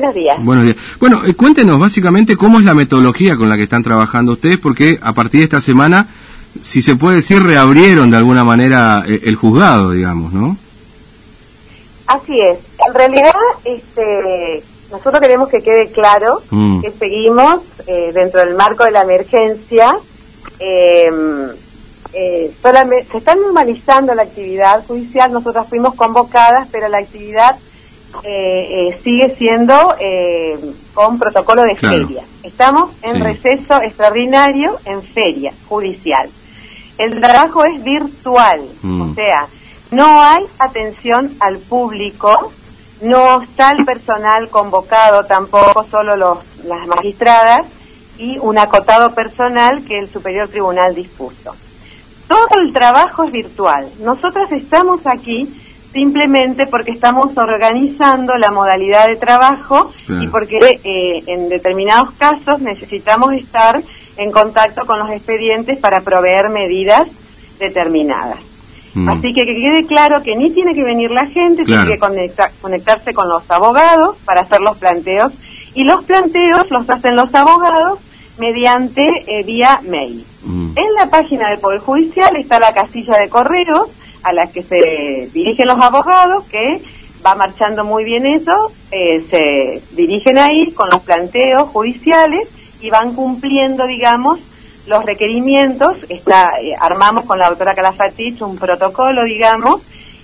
Buenos días. Buenos días. Bueno, eh, cuéntenos básicamente cómo es la metodología con la que están trabajando ustedes, porque a partir de esta semana, si se puede decir, reabrieron de alguna manera eh, el, juzgado, digamos, ¿no? Así es. En realidad, este, nosotros queremos que quede claro mm. que seguimos eh, dentro del marco de la emergencia. Em, solamente, se está normalizando la actividad judicial. Nosotras fuimos convocadas, pero la actividad eh, eh, sigue siendo eh, con protocolo de feria. Estamos en receso extraordinario en feria judicial. El trabajo es virtual, mm. o sea, no hay atención al público, no está el personal convocado tampoco, solo los, las magistradas y un acotado personal que el Superior Tribunal dispuso. Todo el trabajo es virtual. Nosotras estamos aquí simplemente porque estamos organizando la modalidad de trabajo y porque eh, en determinados casos necesitamos estar en contacto con los expedientes para proveer medidas determinadas. Mm. Así que que quede claro que ni tiene que venir la gente, tiene que conectarse con los abogados para hacer los planteos y los planteos los hacen los abogados mediante eh, vía mail. Mm. En la página del Poder Judicial está la casilla de correos a la que se dirigen los abogados, que va marchando muy bien eso, eh, se dirigen ahí con los planteos judiciales y van cumpliendo, digamos, los requerimientos. Está, eh, armamos con la doctora Calafatich un protocolo, digamos,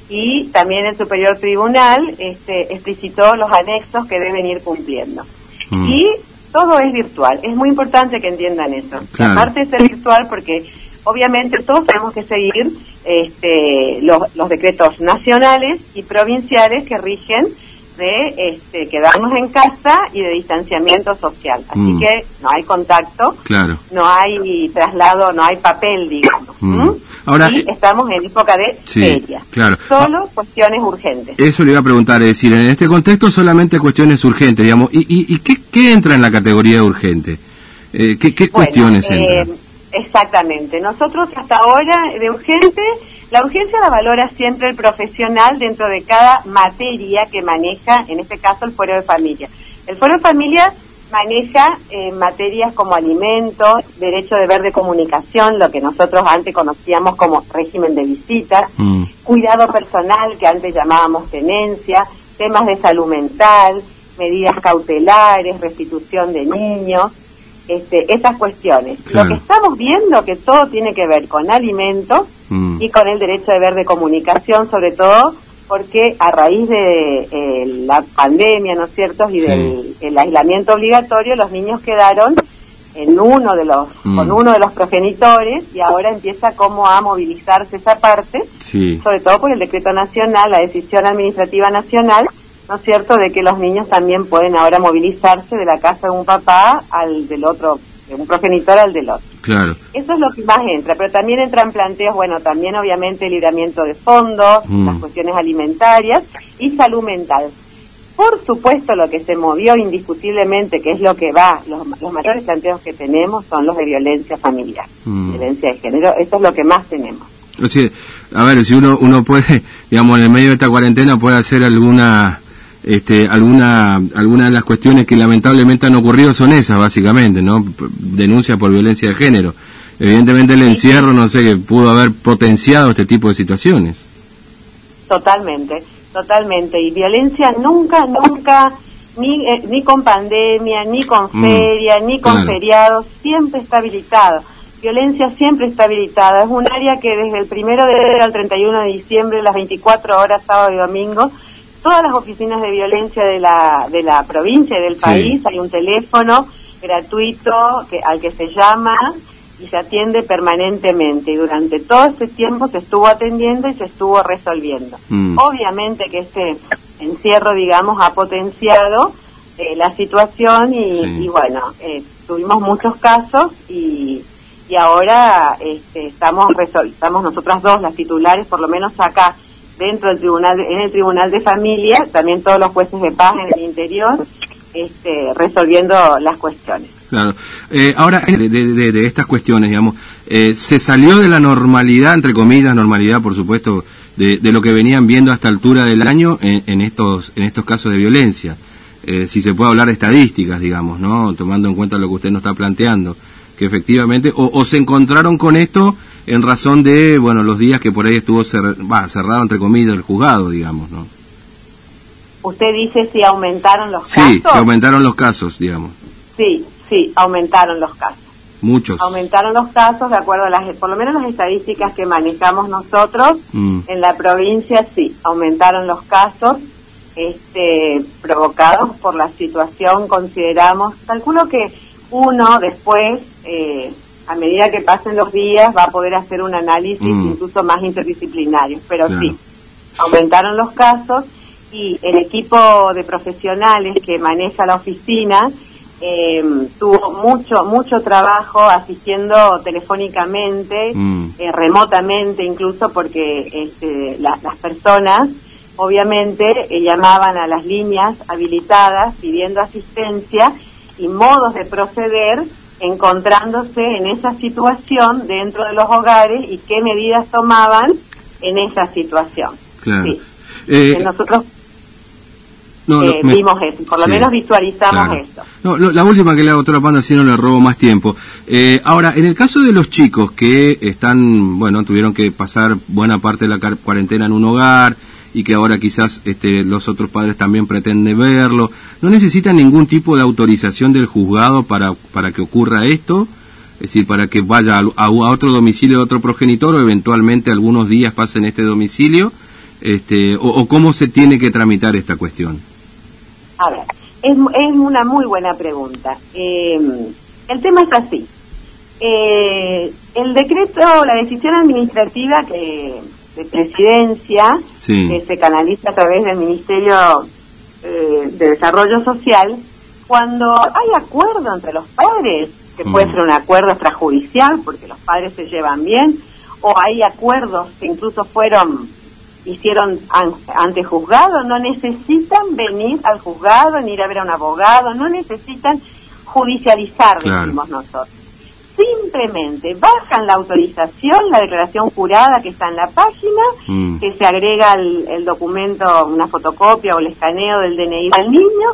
y también el Superior Tribunal este, explicitó los anexos que deben ir cumpliendo. Mm. Y todo es virtual. Es muy importante que entiendan eso. Aparte de ser virtual, porque obviamente todos tenemos que seguir este, los, los, decretos nacionales y provinciales que rigen de este, quedarnos en casa y de distanciamiento social. Así mm. que no hay contacto, claro. no hay traslado, no hay papel, digamos. Mm. Ahora, y estamos en época de feria. Claro. Solo cuestiones urgentes. Eso le iba a preguntar, es decir, en este contexto solamente cuestiones urgentes, digamos. ¿Y, y, qué, entra en la categoría de urgente? Eh, ¿Qué, qué cuestiones eh, entran? Exactamente. Nosotros hasta ahora de urgente, la urgencia la valora siempre el profesional dentro de cada materia que maneja, en este caso el Foro de Familia. El Foro de Familia maneja eh, materias como alimentos, derecho de ver de comunicación, lo que nosotros antes conocíamos como régimen de visitas, mm. cuidado personal, que antes llamábamos tenencia, temas de salud mental, medidas cautelares, restitución de niños este, esas cuestiones. Lo que estamos viendo que todo tiene que ver con alimentos mm. y con el derecho de ver de comunicación, sobre todo porque a raíz de eh, la pandemia, ¿no es cierto?, y del aislamiento obligatorio, los niños quedaron en uno de los mm. con uno de los progenitores y ahora empieza como a movilizarse esa parte, sobre todo por el decreto nacional, la decisión administrativa nacional ¿no es cierto?, de que los niños también pueden ahora movilizarse de la casa de un papá al del otro, de un progenitor al del otro. Claro. Eso es lo que más entra, pero también entran planteos, bueno, también obviamente el libramiento de fondos, mm. las cuestiones alimentarias y salud mental. Por supuesto, lo que se movió indiscutiblemente, que es lo que va, los, mayores planteos que tenemos son los de violencia familiar, mm. violencia de género, eso es lo que más tenemos. O sea, a ver, si uno, uno puede, digamos, en el medio de esta cuarentena puede hacer alguna este, alguna, alguna de las cuestiones que lamentablemente han ocurrido son esas, básicamente, ¿no? Denuncia por violencia de género. Evidentemente el encierro, no sé, pudo haber potenciado este tipo de situaciones. Totalmente, totalmente. Y violencia nunca, nunca, ni, eh, ni con pandemia, ni con mm, feria, ni con feriados, siempre está habilitado. Violencia siempre está habilitada. Es un área que desde el primero de al 31 de diciembre, las 24 horas, sábado y domingo, todas las oficinas de violencia de la, de la provincia y del país hay un teléfono gratuito que, al que se llama y se atiende permanentemente. Y durante todo este tiempo se estuvo atendiendo y se estuvo resolviendo. Mm. Obviamente que este encierro, digamos, ha potenciado eh, la situación y, bueno, eh, tuvimos muchos casos y, y ahora este, estamos, estamos nosotras dos, las titulares, por lo menos acá dentro del tribunal, en el tribunal de familia, también todos los jueces de paz en el interior, este, resolviendo las cuestiones. Claro. Eh, ahora, de, de, estas cuestiones, digamos, eh, se salió de la normalidad, entre comillas, normalidad, por supuesto, de, lo que venían viendo a esta altura del año en, estos en estos casos de violencia. eh, si se puede hablar de estadísticas, digamos, ¿no? Tomando en cuenta lo que usted nos está planteando, que efectivamente, o, se encontraron con esto en razón de, bueno, los días que por ahí estuvo cerrado, entre comillas, el juzgado, digamos, ¿no? Usted dice si aumentaron los casos. Sí, se aumentaron los casos, digamos. Sí, sí, aumentaron los casos. Muchos. Aumentaron los casos, de acuerdo a las, por lo menos las estadísticas que manejamos nosotros, mm. en la provincia sí, aumentaron los casos este, provocados por la situación, consideramos, calculo que uno después, eh, a medida que pasen los días, va a poder hacer un análisis mm. incluso más interdisciplinario, pero sí, aumentaron los casos y el equipo de profesionales que maneja la oficina eh, tuvo mucho mucho trabajo asistiendo telefónicamente, mm. eh, remotamente incluso porque este, las personas obviamente eh, llamaban a las líneas habilitadas pidiendo asistencia y modos de proceder encontrándose en esa situación dentro de los hogares y qué medidas tomaban en esa situación. Claro. Eh, nosotros eh, vimos eso, por lo menos visualizamos eso. No, la última que le hago otra panda, si no le robo más tiempo. ahora, en el caso de los chicos que están, bueno, tuvieron que pasar buena parte de la cuarentena en un hogar, y que ahora quizás este, los otros padres también pretenden verlo. ¿No necesitan ningún tipo de autorización del juzgado para, para que ocurra esto? Es decir, para que vaya a, otro domicilio de otro progenitor o eventualmente algunos días pasen este domicilio, este, o, cómo se tiene que tramitar esta cuestión. A ver, es, es una muy buena pregunta. Eh, el tema es así. Eh, el decreto, la decisión administrativa que de presidencia que se canaliza a través del Ministerio eh, de Desarrollo Social, cuando hay acuerdo entre los padres, que puede mm. ser un acuerdo extrajudicial porque los padres se llevan bien, o hay acuerdos que incluso fueron hicieron ante juzgado, no necesitan venir al juzgado ni ir a ver a un abogado, no necesitan judicializar, decimos nosotros simplemente bajan la autorización, la declaración jurada que está en la página, mm. que se agrega el, documento, una fotocopia o el escaneo del DNI del niño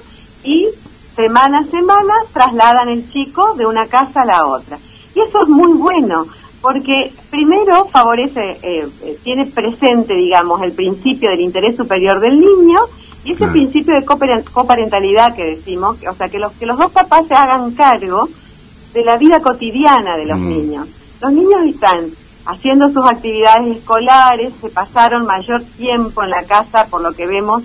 y semana a semana trasladan el chico de una casa a la otra. Y eso es muy bueno, porque primero favorece, eh, eh, tiene presente, digamos, el principio del interés superior del niño y ese principio de coparentalidad que decimos, o sea, que los, que los dos papás se hagan cargo de la vida cotidiana de los mm. niños. Los niños están haciendo sus actividades escolares, se pasaron mayor tiempo en la casa por lo que vemos,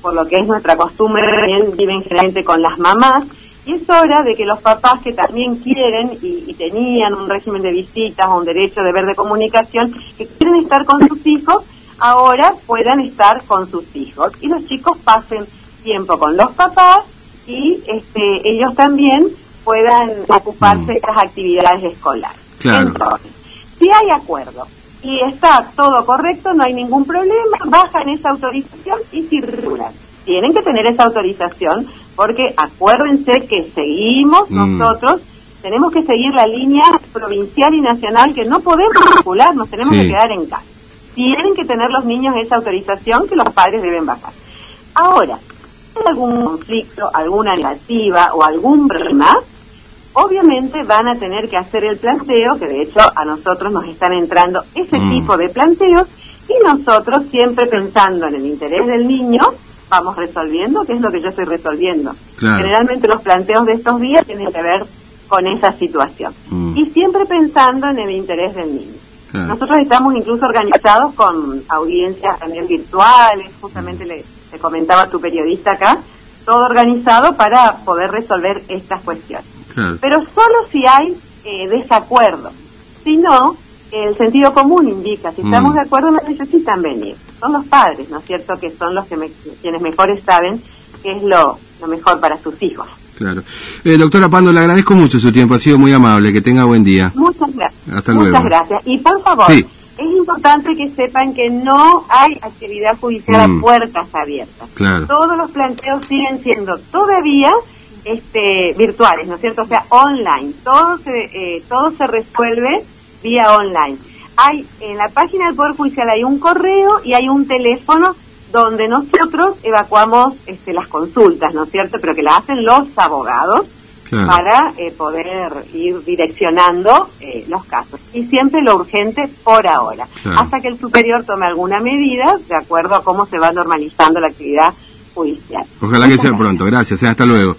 por lo que es nuestra costumbre, también viven generalmente con las mamás, y es hora de que los papás que también quieren y, tenían un régimen de visitas o un derecho de ver de comunicación, que quieren estar con sus hijos, ahora puedan estar con sus hijos. Y los chicos pasen tiempo con los papás y este, ellos también puedan ocuparse de estas actividades escolares. Entonces, si hay acuerdo y está todo correcto, no hay ningún problema, bajan esa autorización y circulan. Tienen que tener esa autorización porque acuérdense que seguimos mm. nosotros, tenemos que seguir la línea provincial y nacional que no podemos circular, nos tenemos que quedar en casa. Tienen que tener los niños esa autorización que los padres deben bajar. Ahora, si hay algún conflicto, alguna negativa o algún problema, obviamente van a tener que hacer el planteo, que de hecho a nosotros nos están entrando ese mm. tipo de planteos, y nosotros siempre pensando en el interés del niño, vamos resolviendo, que es lo que yo estoy resolviendo. Generalmente los planteos de estos días tienen que ver con esa situación. Mm. Y siempre pensando en el interés del niño. Nosotros estamos incluso organizados con audiencias también virtuales, justamente le, le comentaba a tu periodista acá, todo organizado para poder resolver estas cuestiones. Pero solo si hay eh, desacuerdo. Si no, el sentido común indica, si estamos mm. de acuerdo, no necesitan venir. Son los padres, ¿no es cierto?, que son los que quienes mejores saben qué es lo, lo mejor para sus hijos. Claro. Eh, doctora Pando, le agradezco mucho su tiempo, ha sido muy amable, que tenga buen día. Muchas gracias. Hasta luego. Muchas gracias. Y por favor, es importante que sepan que no hay actividad judicial a mm. puertas abiertas. Claro. Todos los planteos siguen siendo todavía este, virtuales, ¿no es cierto? O sea, online. Todo se, eh, todo se resuelve vía online. Hay en la página del Poder Judicial hay un correo y hay un teléfono donde nosotros evacuamos este, las consultas, ¿no es cierto? Pero que la hacen los abogados para eh, poder ir direccionando eh, los casos. Y siempre lo urgente por ahora, hasta que el superior tome alguna medida de acuerdo a cómo se va normalizando la actividad judicial. Ojalá que sea pronto. Gracias. Hasta luego.